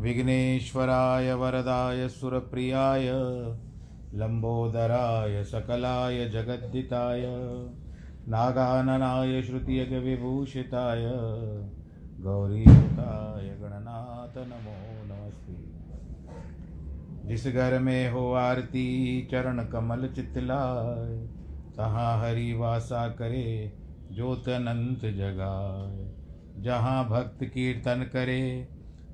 विघ्नेश्वराय वरदाय सुरप्रियाय लम्बोदराय सकलाय जगद्दिताय, नागाननाय श्रुतियज्ञविभूषिताय गौरीयुताय गणनाथ नमो नमस्ते। जिस घर में हो आरती, चरण कमल चितलाय, तहाँ हरि वासा करे, ज्योत अनंत जगाए जहाँ भक्त कीर्तन करे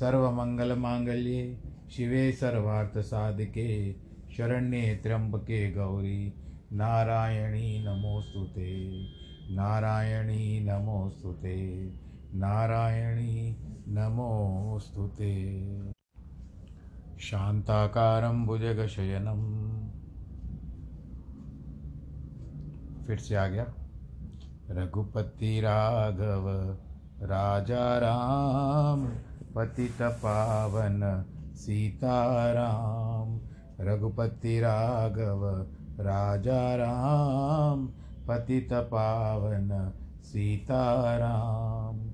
सर्वमङ्गलमाङ्गल्ये शिवे सर्वार्थसाधिके, शरण्ये त्र्यम्बके गौरी। नारायणी नमोऽस्तु ते। नारायणी नमोऽस्तु ते। नारायणी नमोऽस्तु ते। शान्ताकारं फिर से आ गया। रघुपति राघव, राजा राम। पतित पावन सीताराम, रघुपति राघव, राजा राम पतित पावन सीताराम।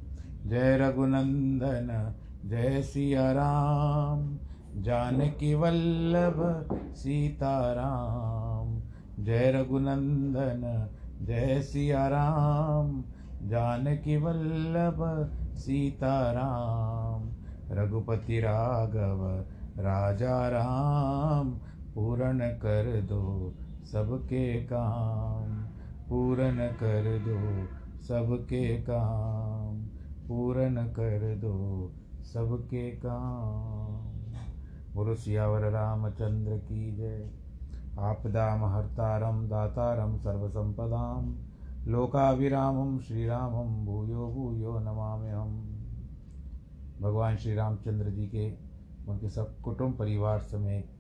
जय रघुनंदन, जय सिया राम, जानकी वल्लभ सीताराम। जय रघुनंदन, जय सिया राम, जानकी वल्लभ सीताराम, रघुपति राघव, राजा राम, पूर्ण कर दो सबके काम, पूर्ण कर दो सबके काम, पूर्ण कर दो सबके काम। बोलो, सियावर रामचंद्र की जय। आपदाम हर्तारम दातारम सर्वसंपदाम। लोकाभिरामं श्रीरामं भूयो भूयो नमाम्यहम्। भगवान श्री रामचंद्र जी के, उनके सब कुटुंब परिवार समेत,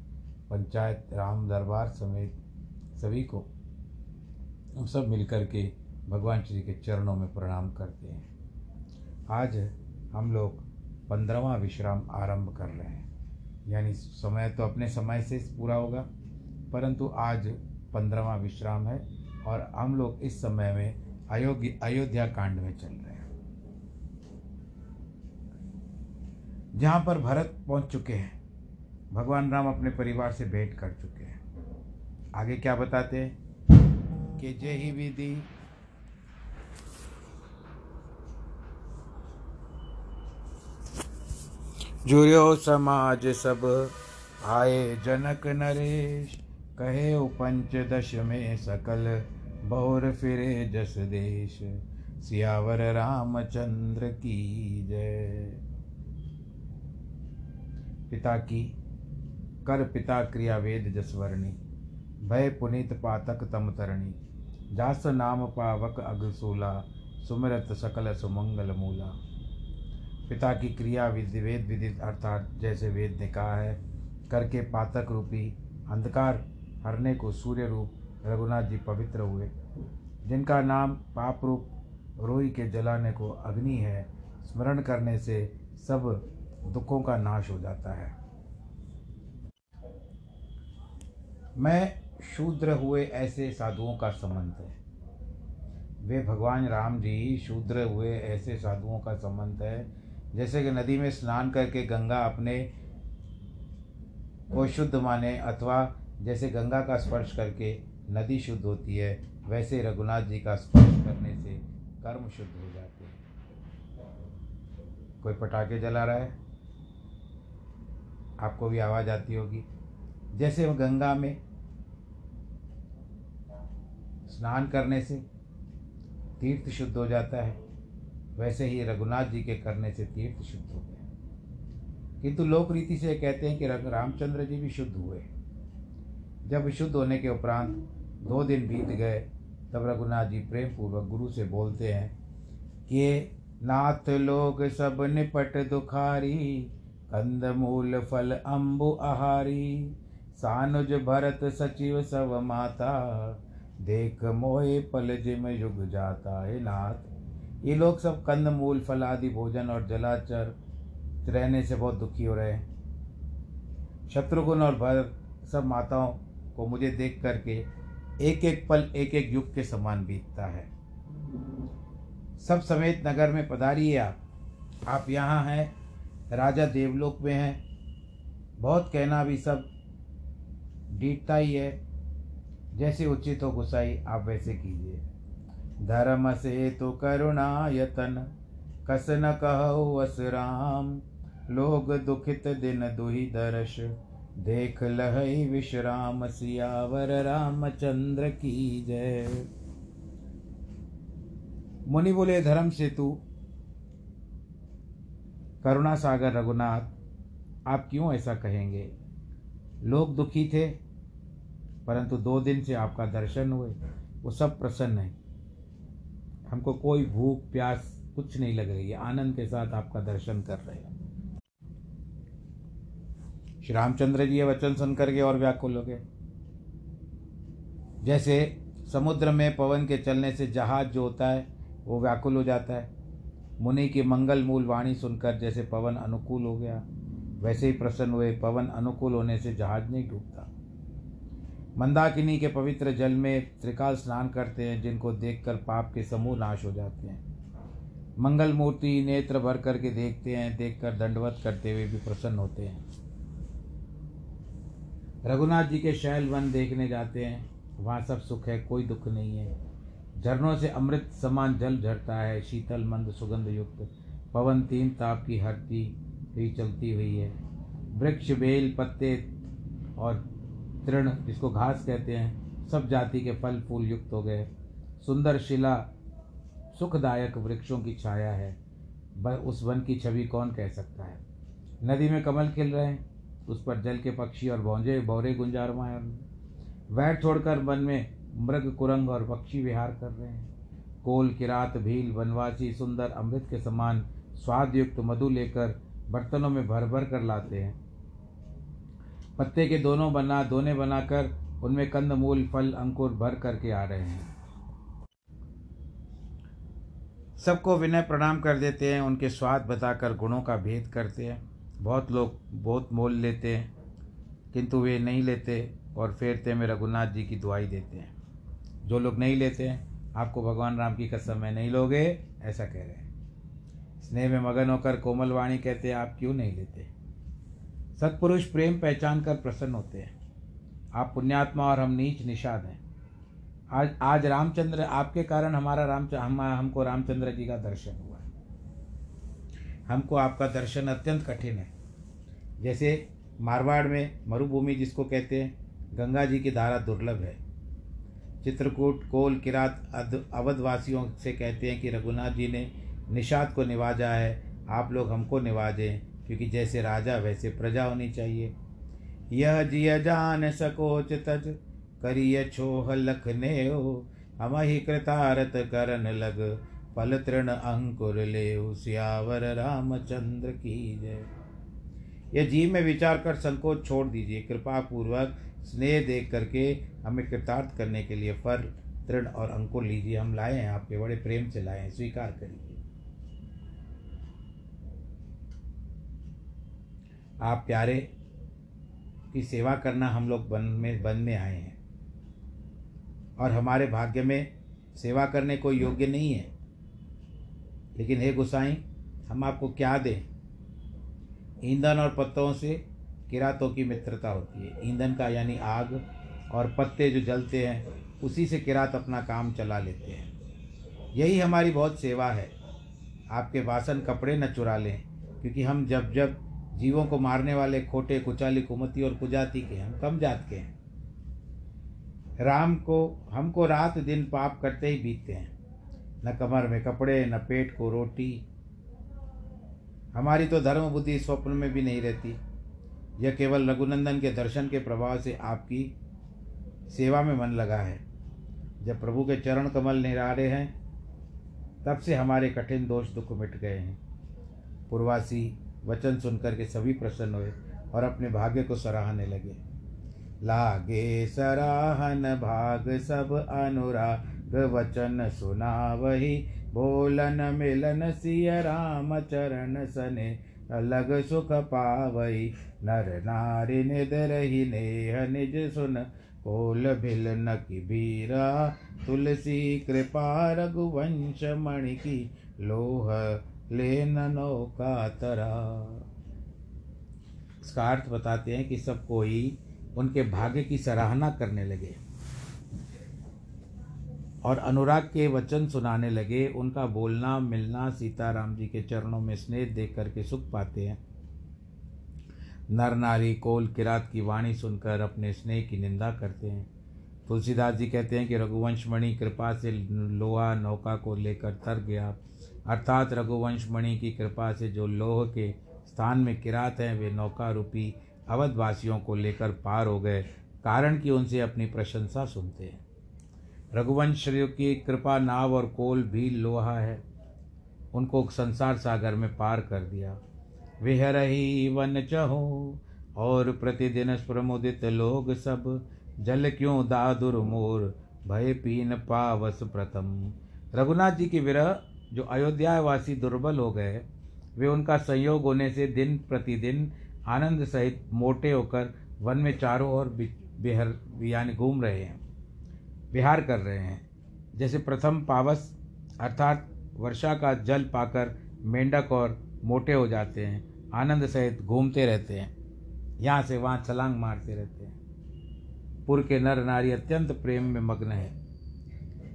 पंचायत, राम दरबार समेत सभी को हम सब मिलकर के भगवान श्री के चरणों में प्रणाम करते हैं। आज हम लोग पंद्रहवा विश्राम आरंभ कर रहे हैं। यानी समय तो अपने समय से पूरा होगा, परंतु आज पंद्रहवा विश्राम है। और हम लोग इस समय में अयोग्य, अयोध्या कांड में चल रहे हैं। जहाँ पर भरत पहुँच चुके हैं, भगवान राम अपने परिवार से भेंट कर चुके हैं। आगे क्या बताते हैं? कि जय ही विधि। जुर्यो समाज सब, आए जनक नरेश, कहे पंचदश में सकल बहुर फिरे जस देश, सियावर रामचंद्र की जय। पिता की, कर पिता क्रिया वेद जसवर्णी, भय पुनीत पातक तम तरणी, जास नाम पावक अगसूला सुमरत सकल सुमंगल मूला। पिता की क्रिया वेद विदित, अर्थात जैसे वेद ने कहा है, करके पातक रूपी अंधकार, हरने को सूर्य रूप रघुनाथ जी पवित्र हुए, जिनका नाम पाप रूप रोई के जलाने को अग्नि है, स्मरण करने से सब दुखों का नाश हो जाता है। मैं शूद्र हुए ऐसे साधुओं का संबंध है। वे भगवान राम जी शूद्र हुए ऐसे साधुओं का संबंध है। जैसे कि नदी में स्नान करके गंगा अपने को शुद्ध माने, अथवा जैसे गंगा का स्पर्श करके नदी शुद्ध होती है, वैसे रघुनाथ जी का स्पर्श करने से कर्म शुद्ध हो जाते हैं। कोई पटाखे जला रहा है? आपको भी आवाज़ आती होगी। जैसे गंगा में स्नान करने से तीर्थ शुद्ध हो जाता है, वैसे ही रघुनाथ जी के करने से तीर्थ शुद्ध हो। गया किंतु लोक रीति से कहते हैं कि रामचंद्र जी भी शुद्ध हुए। जब शुद्ध होने के उपरांत दो दिन बीत गए, तब रघुनाथ जी प्रेम पूर्वक गुरु से बोलते हैं कि नाथ लोग सब निपट दुखारी कंद मूल फल अम्बु आहारी। सानुज भरत सचिव सब माता, देख मोहे पल जिम युग जाता है नाथ। ये लोग सब कंद मूल फल आदि भोजन और जलाचर रहने से बहुत दुखी हो रहे हैं। शत्रुघ्न और भरत सब माताओं को मुझे देख करके एक एक पल एक एक युग के समान बीतता है। सब समेत नगर में पधारिए आप। आप यहाँ हैं, राजा देवलोक में हैं। बहुत कहना भी सब डीटता ही है। जैसे उचित हो गुसाई, आप वैसे कीजिए। धर्म से तो करुणा यतन, कस न कहो अस राम। लोग दुखित दिन दुही दर्श। देख लहई विश्राम सियावर रामचंद्र की जय। मुनि बोले, धर्म सेतु करुणा सागर रघुनाथ, आप क्यों ऐसा कहेंगे? लोग दुखी थे, परंतु दो दिन से आपका दर्शन हुए। वो सब प्रसन्न है। हमको कोई भूख, प्यास कुछ नहीं लग रही। है आनंद के साथ आपका दर्शन कर रहे हैं। श्री रामचंद्र जी ये वचन सुन करके और व्याकुल हो गए। जैसे समुद्र में पवन के चलने से जहाज़ जो होता है, वो व्याकुल हो जाता है। मुनि की मंगल मूल वाणी सुनकर जैसे पवन अनुकूल हो गया, वैसे ही प्रसन्न हुए पवन अनुकूल होने से जहाज़ नहीं डूबता। मंदाकिनी के पवित्र जल में त्रिकाल स्नान करते हैं, जिनको देखकर पाप के समूह नाश हो जाते हैं। मंगल मूर्ति नेत्र भर करके देखते हैं, देखकर दंडवत करते हुए भी प्रसन्न होते हैं। रघुनाथ जी के शैल वन देखने जाते हैं, वहाँ सब सुख है, कोई दुख नहीं है। झरनों से अमृत समान जल झरता है, शीतल, मंद, सुगंध युक्त। पवन, तीन ताप की हरती हुई चलती हुई है। वृक्ष, बेल, पत्ते और तृण, जिसको घास कहते हैं, सब जाति के फल, फूल युक्त हो गए। सुंदर शिला, सुखदायक वृक्षों की छाया है। उस वन की छवि कौन कह सकता है? नदी में कमल खिल रहे हैं उस पर जल के पक्षी और भौंजे बौरे गुंजारमाए वैर छोड़कर वन में मृग, कुरंग और पक्षी विहार कर रहे हैं। कोल, किरात, भील, वनवासी, सुंदर, अमृत के समान स्वादयुक्त मधु लेकर बर्तनों में भर भर कर लाते हैं। पत्ते के दोनों बना, दोने बनाकर उनमें कंद, मूल, फल, अंकुर भर करके आ रहे हैं। सबको विनय प्रणाम कर देते हैं, उनके स्वाद बताकर, गुणों का भेद करते हैं। बहुत लोग बहुत मोल लेते हैं, किंतु वे नहीं लेते और फेरते में रघुनाथ जी की दुआई देते हैं। जो लोग नहीं लेते हैं, आपको भगवान राम की कसम, में नहीं लोगे, ऐसा कह रहे हैं। स्नेह में मगन होकर कोमल वाणी कहते हैं, आप क्यों नहीं लेते? सत्पुरुष प्रेम पहचान कर प्रसन्न होते हैं। आप पुण्यात्मा और हम नीच निषाद हैं। आज आज रामचंद्र आपके कारण हमारा राम, हम, हमको रामचंद्र जी का दर्शन हुआ है। हमको आपका दर्शन अत्यंत कठिन है। जैसे मारवाड़ में मरुभूमि जिसको कहते हैं, गंगा जी की धारा दुर्लभ है। चित्रकूट, कोल, किरात अवधवासियों से कहते हैं कि रघुनाथ जी ने निषाद को निवाजा है, आप लोग हमको निवाजें, क्योंकि जैसे राजा वैसे प्रजा होनी चाहिए। यह जिय जान सकोच तज, करिय छोह लखने हो हम ही कृतारत करन लग पल तृण अंकुर ले सियावर रामचंद्र की जय। यह जीव में विचार कर संकोच छोड़ दीजिए। कृपा पूर्वक स्नेह देख करके हमें कृतार्थ करने के लिए फल, तृण और अंकुर लीजिए। हम लाए हैं, आपके बड़े प्रेम से लाए हैं, स्वीकार करिए। आप प्यारे की सेवा करना हम लोग बन में बन में आए हैं। और हमारे भाग्य में सेवा करने को योग्य नहीं है। लेकिन हे गुसाई, हम आपको क्या दें? ईंधन और पत्तों से किरातों की मित्रता होती है। ईंधन का यानी आग और पत्ते जो जलते हैं, उसी से किरात अपना काम चला लेते हैं। यही हमारी बहुत सेवा है। आपके वासन कपड़े न चुरा लें, क्योंकि हम जब जब जीवों को मारने वाले खोटे, कुचाली, कुमती और कुजाति के हम कम जात के हैं। राम को, हमको रात दिन पाप करते ही बीतते हैं। न कमर में कपड़े, न पेट को रोटी हमारी तो धर्म बुद्धि स्वप्न में भी नहीं रहती। यह केवल रघुनंदन के दर्शन के प्रभाव से आपकी सेवा में मन लगा है। जब प्रभु के चरण कमल निरारे हैं, तब से हमारे कठिन दोष दुख मिट गए हैं। पूर्वासी वचन सुनकर के सभी प्रसन्न हुए और अपने भाग्य को सराहने लगे। लागे सराहन भाग सब अनुराग वचन सुना वही बोलन मिलन सिय राम चरण सने, अलग सुख पावई। नर नारी निद रही नेह निज सुन, कोल भिल न की बीरा। तुलसी कृपा रघुवंश मणि की, लोह ले नौका तरा। इसका अर्थ बताते हैं कि सब कोई उनके भाग्य की सराहना करने लगे। और अनुराग के वचन सुनाने लगे। उनका बोलना, मिलना, सीताराम जी के चरणों में स्नेह देख करके सुख पाते हैं। नर नारी कोल किरात की वाणी सुनकर अपने स्नेह की निंदा करते हैं। तुलसीदास जी कहते हैं कि रघुवंश मणि कृपा से लोहा नौका को लेकर तर गया। अर्थात रघुवंश मणि की कृपा से जो लोह के स्थान में किरात हैं, वे नौका रूपी अवधवासियों को लेकर पार हो गए। कारण कि उनसे अपनी प्रशंसा सुनते हैं। रघुवंश की कृपा नाव और कोल भी लोहा है। उनको संसार सागर में पार कर दिया। विहर ही वन चहो, और प्रतिदिन प्रमुदित लोग सब। जल क्यों दादुर मोर, भय पीन पावस प्रथम। रघुनाथ जी की विरह, जो अयोध्यावासी दुर्बल हो गए, वे उनका संयोग होने से दिन प्रतिदिन आनंद सहित मोटे होकर वन में चारों ओर बिहर, यानी घूम रहे हैं। विहार कर रहे हैं। जैसे प्रथम पावस, अर्थात वर्षा का जल पाकर मेंढक और मोटे हो जाते हैं, आनंद सहित घूमते रहते हैं। यहाँ से वहाँ छलांग मारते रहते हैं। पुर के नर नारी अत्यंत प्रेम में मग्न है।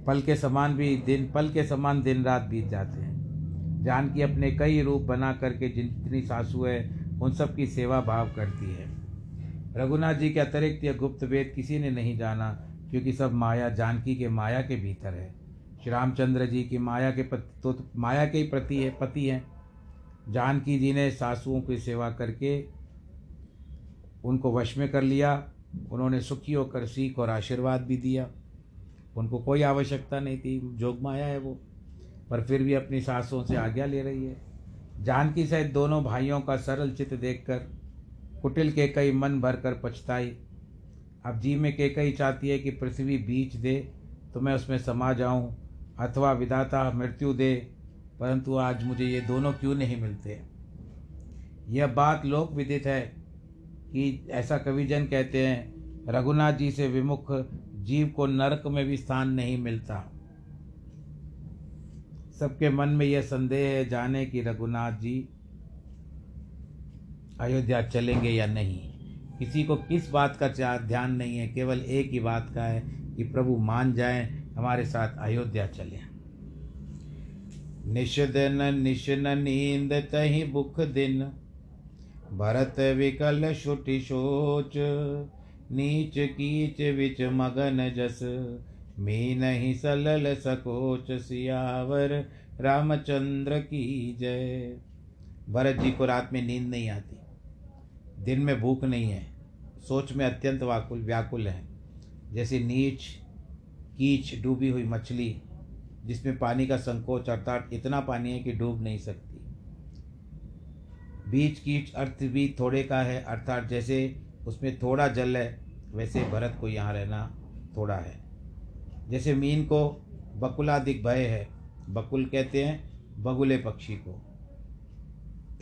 पल के समान भी दिन, पल के समान दिन रात बीत जाते हैं। जानकी अपने कई रूप बना करके जितनी सासू है, उन सब की सेवा भाव करती है। रघुनाथ जी के अतिरिक्त यह गुप्त वेद किसी ने नहीं जाना। क्योंकि सब माया जानकी के माया के भीतर है। श्री रामचंद्र जी की माया के पति तो माया के ही प्रति है, पति हैं। जानकी जी ने सासुओं की सेवा करके उनको वश में कर लिया। उन्होंने सुखी होकर सीख और आशीर्वाद भी दिया। उनको कोई आवश्यकता नहीं थी जोग माया है वो। पर फिर भी अपनी सासों से आज्ञा ले रही है। जानकी सहित दोनों भाइयों का सरल चित्त देखकर, कुटिल के कई मन भर कर पछताई। अब जी में के कई चाहती है कि पृथ्वी बीच दे तो मैं उसमें समा जाऊँ, अथवा विदाता मृत्यु दे, परंतु आज मुझे ये दोनों क्यों नहीं मिलते? यह बात लोक विदित है कि ऐसा कविजन कहते हैं, रघुनाथ जी से विमुख जीव को नरक में भी स्थान नहीं मिलता। सबके मन में यह संदेह है जाने कि रघुनाथ जी अयोध्या चलेंगे या नहीं। किसी को किस बात का ध्यान नहीं है, केवल एक ही बात का है कि प्रभु मान जाए, हमारे साथ अयोध्या चलें। निषदन निशन नींद तही बुख दिन, भरत विकल शुटि सोच, नीच कीच विच मगन जस मी नहीं सलल सकोच सियावर, रामचंद्र की जय। भरत जी को रात में नींद नहीं आती। दिन में भूख नहीं है, सोच में अत्यंत वाकुल, व्याकुल है। जैसे नीच, कीच डूबी हुई मछली, जिसमें पानी का संकोच, अर्थात इतना पानी है कि डूब नहीं सकती। बीच कीच अर्थ भी थोड़े का है, अर्थात जैसे उसमें थोड़ा जल है, वैसे भरत को यहाँ रहना थोड़ा है। जैसे मीन को बकुलादिक भय है, बकुल कहते हैं बगुले पक्षी को।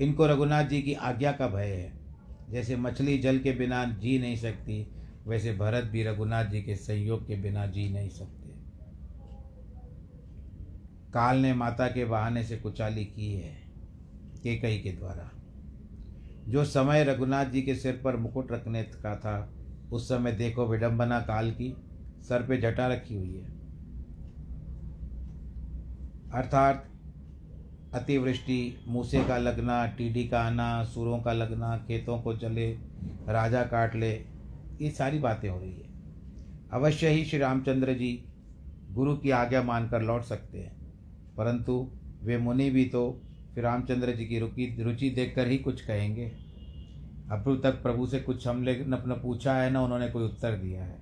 इनको रघुनाथ जी की आज्ञा का भय है। जैसे मछली जल के बिना जी नहीं सकती, वैसे भरत भी रघुनाथ जी के संयोग के बिना जी नहीं सकते। काल ने माता के बहाने से कुचाली की है, केकई के द्वारा। जो समय रघुनाथ जी के सिर पर मुकुट रखने का था, उस समय देखो विडंबना काल की, सर पे जटा रखी हुई है। अर्थात अतिवृष्टि, मूसे का लगना, टीडी का आना, सुरों का लगना, खेतों को चले राजा काट ले, ये सारी बातें हो रही है। अवश्य ही श्री रामचंद्र जी गुरु की आज्ञा मानकर लौट सकते हैं। परंतु वे मुनि भी तो फिर रामचंद्र जी की रुचि रुचि देखकर ही कुछ कहेंगे। अब तक प्रभु से कुछ हमने न अपना पूछा है, न उन्होंने कोई उत्तर दिया है।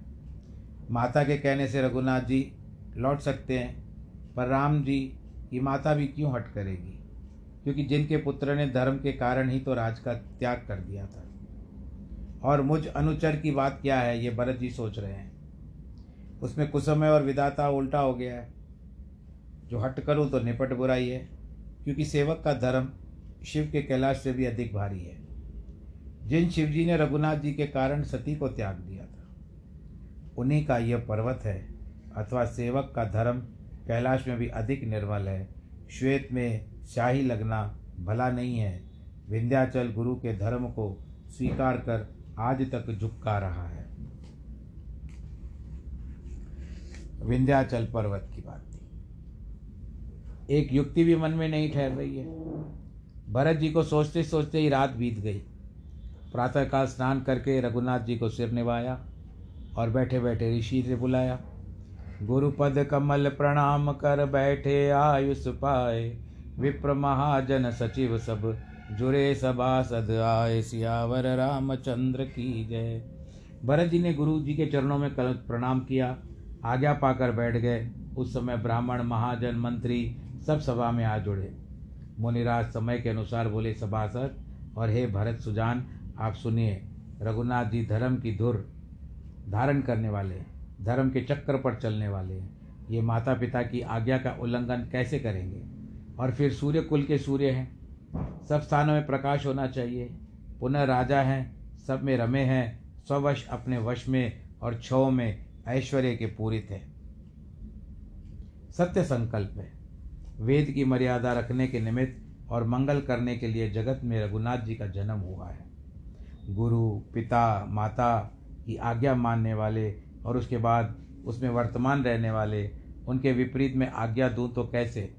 माता के कहने से रघुनाथ जी लौट सकते हैं, पर राम जी की माता भी क्यों हट करेगी? क्योंकि जिनके पुत्र ने धर्म के कारण ही तो राज का त्याग कर दिया था। और मुझ अनुचर की बात क्या है, ये भरत जी सोच रहे हैं। उसमें कुसमय और विदाता उल्टा हो गया है। जो हट करूँ तो निपट बुराई है, क्योंकि सेवक का धर्म शिव के कैलाश से भी अधिक भारी है। जिन शिवजी ने रघुनाथ जी के कारण सती को त्याग दिया था, उन्हीं का यह पर्वत है, अथवा सेवक का धर्म कैलाश में भी अधिक निर्मल है। श्वेत में शाही लगना भला नहीं है। विंध्याचल गुरु के धर्म को स्वीकार कर आज तक झुका रहा है। विंध्याचल पर्वत की बात थी एक युक्ति भी मन में नहीं ठहर रही है। भरत जी को सोचते सोचते ही रात बीत गई। प्रातःकाल स्नान करके रघुनाथ जी को सिर निभाया और बैठे बैठे ऋषि से बुलाया। गुरुपद कमल प्रणाम कर बैठे आयुष पाए। विप्र महाजन सचिव सब जुरे सभासद आए। सियावर रामचंद्र की जय। भरत जी ने गुरु जी के चरणों में कल प्रणाम किया। आज्ञा पाकर बैठ गए। उस समय ब्राह्मण महाजन मंत्री सब सभा में आ जुड़े। मुनिराज समय के अनुसार बोले, सभासद, और हे भरत सुजान, आप सुनिए, रघुनाथ जी धर्म की धुर धारण करने वाले धर्म के चक्र पर चलने वाले हैं। ये माता पिता की आज्ञा का उल्लंघन कैसे करेंगे? और फिर सूर्य कुल के सूर्य हैं। सब स्थानों में प्रकाश होना चाहिए। पुनः राजा हैं, सब में रमे हैं, स्ववश अपने वश में और छव में ऐश्वर्य के पूरित हैं। सत्य संकल्प है। वेद की मर्यादा रखने के निमित्त और मंगल करने के लिए जगत में रघुनाथ जी का जन्म हुआ है। गुरु, पिता, माता की आज्ञा मानने वाले और उसके बाद उसमें वर्तमान रहने वाले उनके विपरीत में आज्ञा दूँ तो कैसे?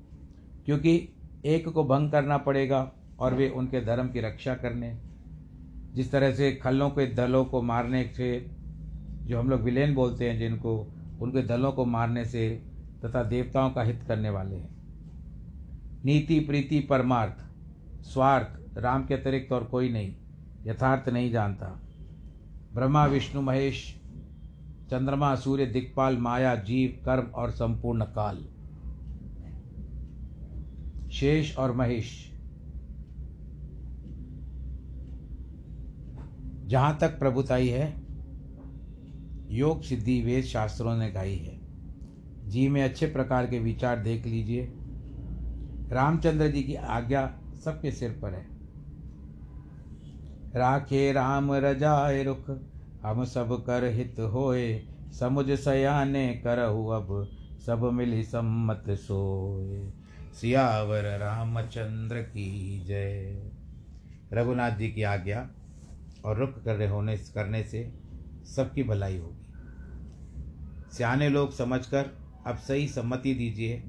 क्योंकि एक को भंग करना पड़ेगा और वे उनके धर्म की रक्षा करने। जिस तरह से खलों के दलों को मारने से, जो हम लोग विलेन बोलते हैं जिनको, उनके दलों को मारने से तथा देवताओं का हित करने वाले हैं। नीति, प्रीति, परमार्थ, स्वार्थ, राम के अतिरिक्त और कोई नहीं, यथार्थ नहीं जानता। ब्रह्मा, विष्णु, महेश चंद्रमा, सूर्य, दिक्पाल, माया, जीव, कर्म और संपूर्ण काल। शेष और महेश। जहाँ तक प्रभुताई है, योग सिद्धि वेद शास्त्रों ने गाई है। जी में अच्छे प्रकार के विचार देख लीजिए। रामचंद्र जी की आज्ञा सबके सिर पर है। राखे राम, रजाए रुख। हम सब कर हित होए, समुझ सयाने करहु अब, सब मिली सम्मत सोए। सियावर रामचंद्र की जय। रघुनाथ जी की आज्ञा और रुख कर होने, करने से सबकी भलाई होगी। सियाने लोग समझकर अब सही सम्मति दीजिए।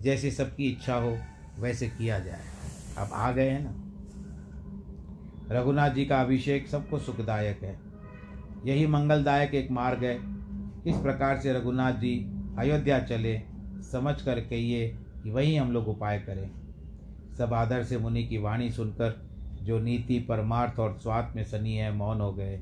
जैसे सबकी इच्छा हो, वैसे किया जाए। अब आ गए हैं ना। रघुनाथ जी का अभिषेक सबको सुखदायक है। यही मंगलदायक एक मार्ग है। किस प्रकार से रघुनाथ जी अयोध्या चले, समझ कर कहिए कि वही हम लोग उपाय करें। सब आदर से मुनि की वाणी सुनकर जो नीति परमार्थ और स्वार्थ में सनी है, मौन हो गए।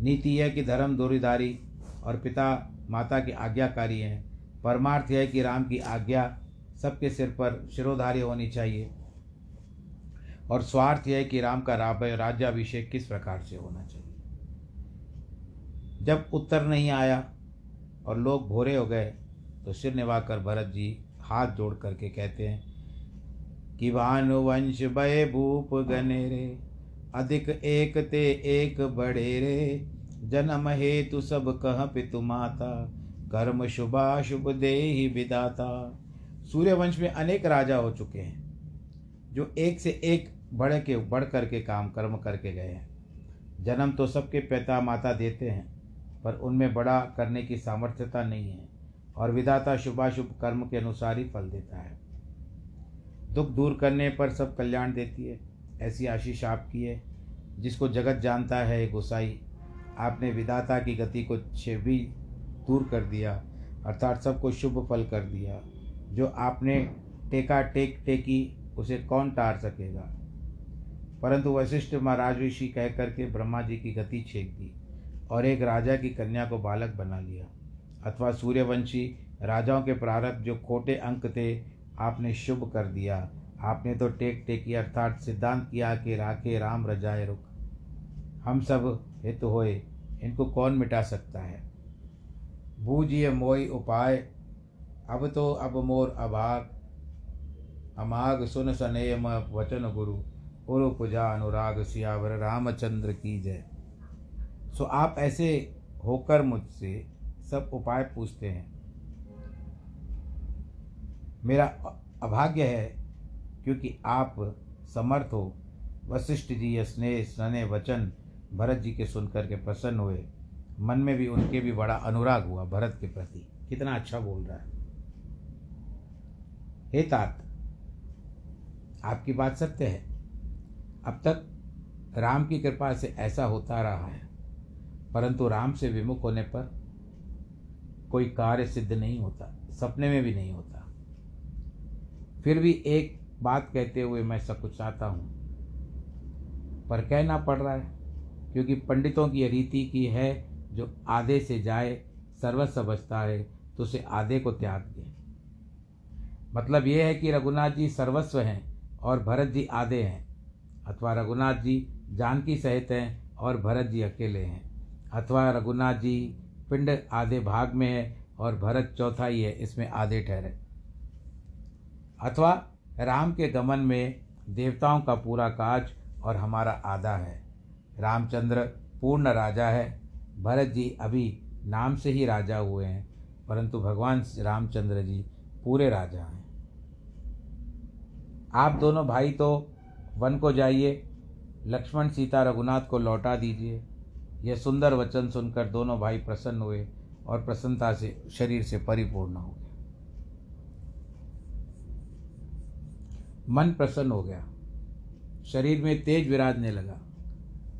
नीति है कि धर्म दोरीदारी और पिता माता की आज्ञाकारी हैं। परमार्थ यह कि राम की आज्ञा सबके सिर पर शिरोधारी होनी चाहिए। और स्वार्थ यह कि राम का राज्याभिषेक किस प्रकार से होना चाहिए। जब उत्तर नहीं आया और लोग भोरे हो गए तो सिर निभाकर भरत जी हाथ जोड़ करके कहते हैं, कि भानुवंश भय भूप गने रे, अधिक एक ते एक बड़े रे, जन्म हेतु सब कह पितु माता, कर्म शुभा शुभ दे ही विदाता। सूर्यवंश में अनेक राजा हो चुके हैं, जो एक से एक बढ़ के, बढ़ करके काम, कर्म करके गए हैं। जन्म तो सबके पिता माता देते हैं पर उनमें बड़ा करने की सामर्थ्यता नहीं है और विधाता शुभाशुभ कर्म के अनुसार ही फल देता है। दुख दूर करने पर सब कल्याण देती है, ऐसी आशीष आपकी है, जिसको जगत जानता है गोसाई। आपने विधाता की गति को भी दूर कर दिया, अर्थात सबको शुभ फल कर दिया। जो आपने टेका टेक टेकी, उसे कौन टार सकेगा? परंतु वशिष्ठ महाराज ऋषि कह करके ब्रह्मा जी की गति छेक दी। और एक राजा की कन्या को बालक बना लिया। अथवा सूर्यवंशी, राजाओं के प्रारब्ध जो खोटे अंक थे, आपने शुभ कर दिया। आपने तो टेक टेकी अर्थात सिद्धांत किया कि राखे राम रजाए रुख। हम सब हित होए, इनको कौन मिटा सकता है? बूझिए मोई उपाय। अब तो अब मोर अभाग। अमाग सुन सनेम वचन गुरु। उरु पूजा अनुराग सियावर रामचंद्र की जय। सो आप ऐसे होकर मुझसे सब उपाय पूछते हैं। मेरा अभाग्य है क्योंकि आप समर्थ हो। वशिष्ठ जी यह स्नेह स्ने वचन भरत जी के सुनकर के प्रसन्न हुए। मन में भी उनके भी बड़ा अनुराग हुआ भरत के प्रति। कितना अच्छा बोल रहा है। हे तात, आपकी बात सत्य है। अब तक राम की कृपा से ऐसा होता रहा है। परंतु राम से विमुख होने पर कोई कार्य सिद्ध नहीं होता, सपने में भी नहीं होता। फिर भी एक बात कहते हुए मैं सब कुछ चाहता हूँ, पर कहना पड़ रहा है, क्योंकि पंडितों की रीति की है, जो आधे से जाए, सर्वस्व बचता है तो उसे आधे को त्याग दे। मतलब ये है कि रघुनाथ जी सर्वस्व हैं और भरत जी आधे हैं, अथवा रघुनाथ जी जानकी सहित हैं और भरत जी अकेले हैं। अथवा रघुनाथ जी पिंड आधे भाग में है और भरत चौथा ही है, इसमें आधे ठहरे। अथवा राम के गमन में देवताओं का पूरा काज और हमारा आधा है। रामचंद्र पूर्ण राजा है। भरत जी अभी नाम से ही राजा हुए हैं, परंतु भगवान रामचंद्र जी पूरे राजा हैं। आप दोनों भाई तो वन को जाइए, लक्ष्मण सीता रघुनाथ को लौटा दीजिए। यह सुंदर वचन सुनकर दोनों भाई प्रसन्न हुए और प्रसन्नता से, शरीर से परिपूर्ण हो गया। मन प्रसन्न हो गया। शरीर में तेज विराजने लगा।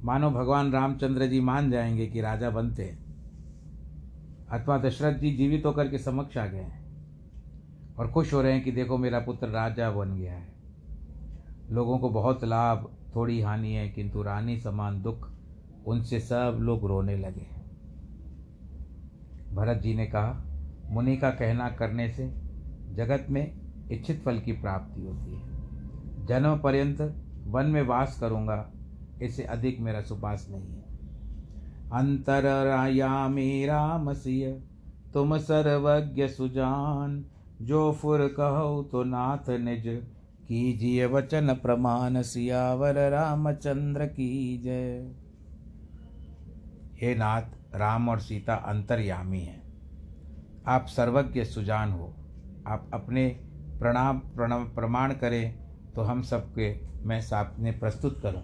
मानो भगवान रामचंद्र जी मान जाएँगे कि राजा बनते हैं, अथवा दशरथ जी जीवित होकर के समक्ष आ गए हैं और खुश हो रहे हैं कि देखो मेरा पुत्र राजा बन गया है। लोगों को बहुत लाभ, थोड़ी हानि है, किंतु रानी समान दुख उनसे सब लोग रोने लगे। भरत जी ने कहा, मुनि का कहना करने से जगत में इच्छित फल की प्राप्ति होती है। जन्म पर्यंत वन में वास करूँगा इससे अधिक मेरा सुपास नहीं है। अंतरयामी राम सिय तुम सर्वज्ञ सुजान, जो फुर कहो तो नाथ निज। कीजिए वचन प्रमाण, सियावर रामचंद्र की जय। हे नाथ, राम और सीता अंतर्यामी हैं। आप सर्वज्ञ सुजान हो। आप अपने प्रणाम, प्रणम, प्रमाण करें तो हम सबके मैं सामने प्रस्तुत करूँ।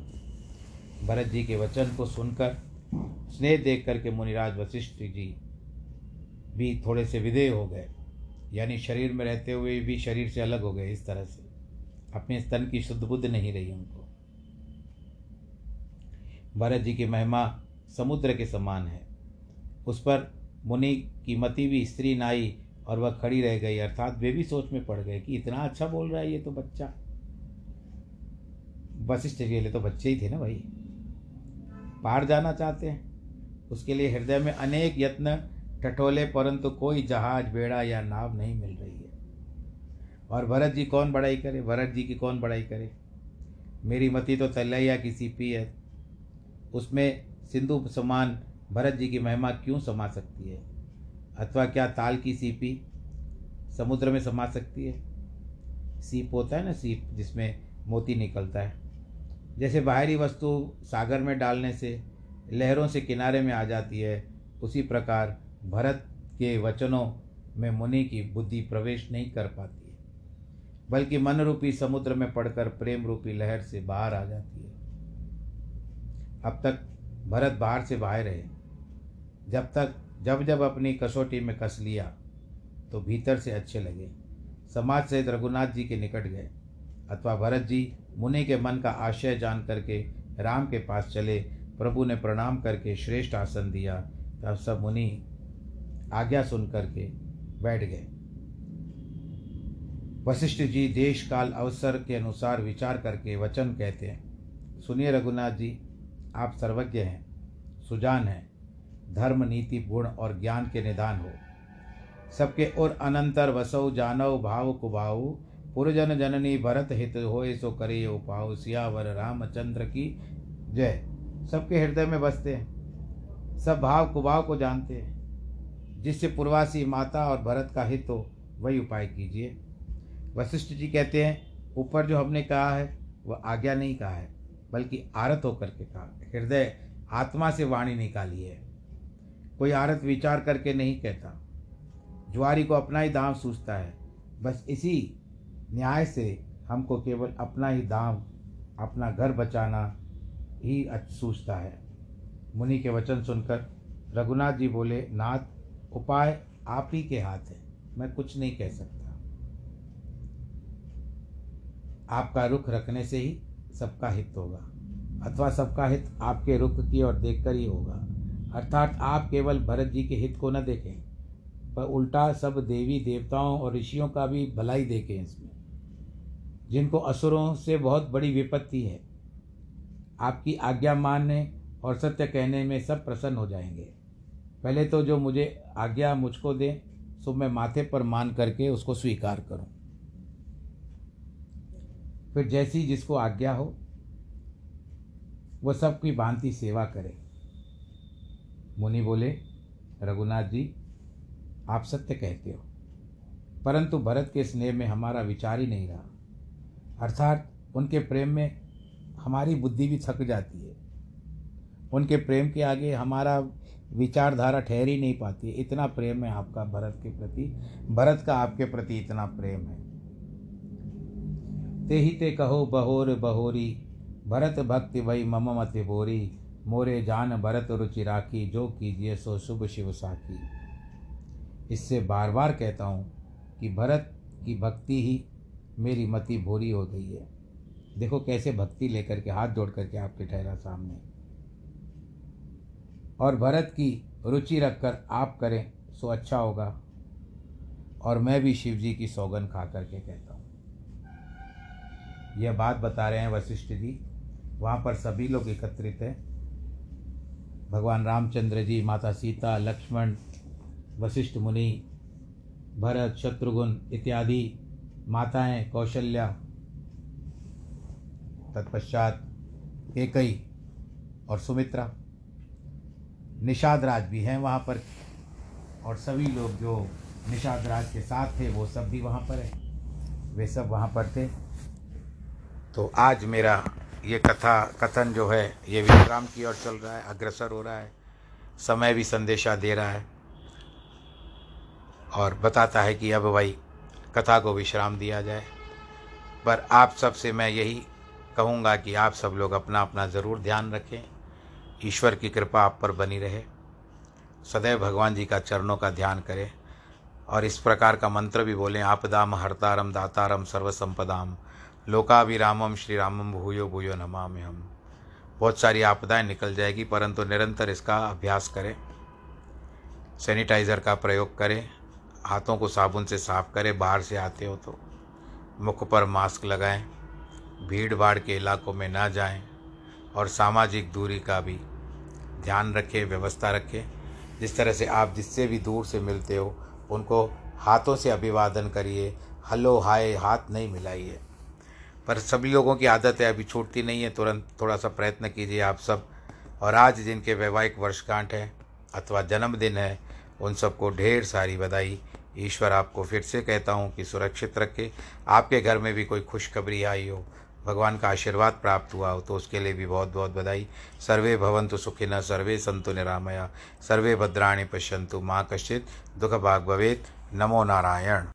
भरत जी के वचन को सुनकर, स्नेह देख करके मुनिराज वशिष्ठ जी भी थोड़े से विधेय हो गए। यानी शरीर में रहते हुए भी शरीर से अलग हो गए इस तरह से। अपने स्तन की शुद्ध बुद्ध नहीं रही उनको। भरत जी की महिमा समुद्र के समान है। उस पर मुनि की मति भी स्त्री नाई और वह खड़ी रह गई, अर्थात वे भी सोच में पड़ गए कि इतना अच्छा बोल रहा है ये तो बच्चा। वशिष्ठ के लिए तो बच्चे ही थे ना भाई। पार जाना चाहते हैं। उसके लिए हृदय में अनेक यत्न, टटोले, परंतु कोई जहाज़, बेड़ा या नाव नहीं मिल रही है। और भरत जी कौन बड़ाई करे? भरत जी की कौन बड़ाई करे? मेरी मति तो तलैया की सीपी है। उसमें सिंधु समान, भरत जी की महिमा क्यों समा सकती है? अथवा क्या ताल की सीपी समुद्र में समा सकती है? सीप होता है ना सीप, जिसमें मोती निकलता है। जैसे बाहरी वस्तु सागर में डालने से, लहरों से किनारे में आ जाती है, उसी प्रकार भरत के वचनों में मुनि की बुद्धि प्रवेश नहीं कर पाती है। बल्कि मन रूपी समुद्र में पड़कर प्रेम रूपी लहर से बाहर आ जाती है। अब तक भरत बाहर से बाहर रहे जब तक, जब जब अपनी कसौटी में कस लिया तो भीतर से अच्छे लगे। समाज से रघुनाथ जी के निकट गए। अथवा भरत जी मुनि के मन का आशय जान करके राम के पास चले। प्रभु ने प्रणाम करके श्रेष्ठ आसन दिया। तब सब मुनि आज्ञा सुन करके बैठ गए। वशिष्ठ जी देश काल अवसर के अनुसार विचार करके वचन कहते हैं। सुनिए रघुनाथ जी आप सर्वज्ञ हैं, सुजान हैं, धर्म, नीति, गुण और ज्ञान के निदान हो। सबके और अनंतर वसौ जानव भाव कुभाव पुरजन जननी, भरत हित होए, सो करे उपाव सियावर, रामचंद्र की जय। सबके हृदय में बसते हैं, सब भाव कुभाव को जानते हैं। जिससे पूर्वासी माता और भरत का हित हो, वही उपाय कीजिए। वशिष्ठ जी कहते हैं, ऊपर जो हमने कहा है, वह आज्ञा नहीं कहा है। बल्कि आरत होकर के कहा हृदय आत्मा से वाणी निकाली है। कोई आरत विचार करके नहीं कहता। ज्वारी को अपना ही दाम सूझता है। बस इसी न्याय से हमको केवल अपना ही दाम अपना घर बचाना ही सूझता है। मुनि के वचन सुनकर रघुनाथ जी बोले, नाथ, उपाय आप ही के हाथ है। मैं कुछ नहीं कह सकता। आपका रुख रखने से ही सबका हित होगा, अथवा सबका हित आपके रुख की ओर देखकर ही होगा। अर्थात आप केवल भरत जी के हित को न देखें, पर उल्टा सब देवी देवताओं और ऋषियों का भी भलाई देखें इसमें। जिनको असुरों से बहुत बड़ी विपत्ति है, आपकी आज्ञा मानने और सत्य कहने में सब प्रसन्न हो जाएँगे। पहले तो जो मुझे आज्ञा मुझको दें, सो मैं माथे पर मान करके उसको स्वीकार करूँ। फिर जैसी जिसको आज्ञा हो वह सबकी भांति सेवा करे। मुनि बोले, रघुनाथ जी, आप सत्य कहते हो, परंतु भरत के स्नेह में हमारा विचार ही नहीं रहा। अर्थात उनके प्रेम में हमारी बुद्धि भी थक जाती है। उनके प्रेम के आगे हमारा विचारधारा ठहर ही नहीं पाती है। इतना प्रेम है आपका, भरत के प्रति, भरत का आपके प्रति इतना प्रेम है। ते ही ते कहो बहोर बहोरी। भरत भक्ति वही मम मति बोरी। मोरे जान भरत रुचि राखी, जो कीजिए सो शुभ शिव साखी। इससे बार बार कहता हूँ कि भरत की भक्ति ही मेरी मति भोरी हो गई है। देखो कैसे भक्ति लेकर के, हाथ जोड़ करके आपके ठहरा सामने। और भरत की रुचि रखकर आप करें, सो अच्छा होगा। और मैं भी शिव जी की सौगन खा करके कहता हूँ। यह बात बता रहे हैं वशिष्ठ जी। वहाँ पर सभी लोग एकत्रित हैं। भगवान रामचंद्र जी, माता सीता, लक्ष्मण, वशिष्ठ मुनि, भरत, शत्रुघ्न इत्यादि माताएँ, कौशल्या, तत्पश्चात केकई और सुमित्रा। निषाद राज भी हैं वहाँ पर और सभी लोग जो निषाद राज के साथ थे, वो सब भी वहाँ पर हैं। वे सब वहाँ पर थे। तो आज मेरा ये कथा, कथन जो है, ये विश्राम की ओर चल रहा है, अग्रसर हो रहा है, समय भी संदेशा दे रहा है और बताता है कि अब भाई कथा को विश्राम दिया जाए। पर आप सबसे मैं यही कहूँगा कि आप सब लोग अपना अपना ज़रूर ध्यान रखें, ईश्वर की कृपा आप पर बनी रहे, सदैव भगवान जी का चरणों का ध्यान करें और इस प्रकार का मंत्र भी बोलें, आपदाम हरतारम दातारम सर्वसंपदाम। लोकाभिरामम श्री रामम भूयो भूयो नमामि हम। बहुत सारी आपदाएँ निकल जाएगी, परंतु निरंतर इसका अभ्यास करें, सैनिटाइज़र का प्रयोग करें, हाथों को साबुन से साफ़ करें, बाहर से आते हो तो मुख पर मास्क लगाएँ भीड़ भाड़ के इलाकों में ना जाएँ, और सामाजिक दूरी का भी ध्यान रखें, व्यवस्था रखें। जिस तरह से आप जिससे भी दूर से मिलते हो, उनको हाथों से अभिवादन करिए, हलो, हाय, हाथ नहीं मिलाइए। पर सभी लोगों की आदत है अभी छूटती नहीं है। तुरंत थोड़ा सा प्रयत्न कीजिए आप सब। और आज जिनके वैवाहिक वर्षगांठ है अथवा जन्मदिन है, उन सबको ढेर सारी बधाई। ईश्वर आपको फिर से कहता हूँ कि सुरक्षित रखे। आपके घर में भी कोई खुशखबरी आई हो, भगवान का आशीर्वाद प्राप्त हुआ हो तो उसके लिए भी बहुत बहुत बधाई। सर्वे भवंतु सुखिन सर्वे संतु निरामया। सर्वे भद्राणी पश्यंतु माँ कश्चित दुख भाग भवेत। नमो नारायण।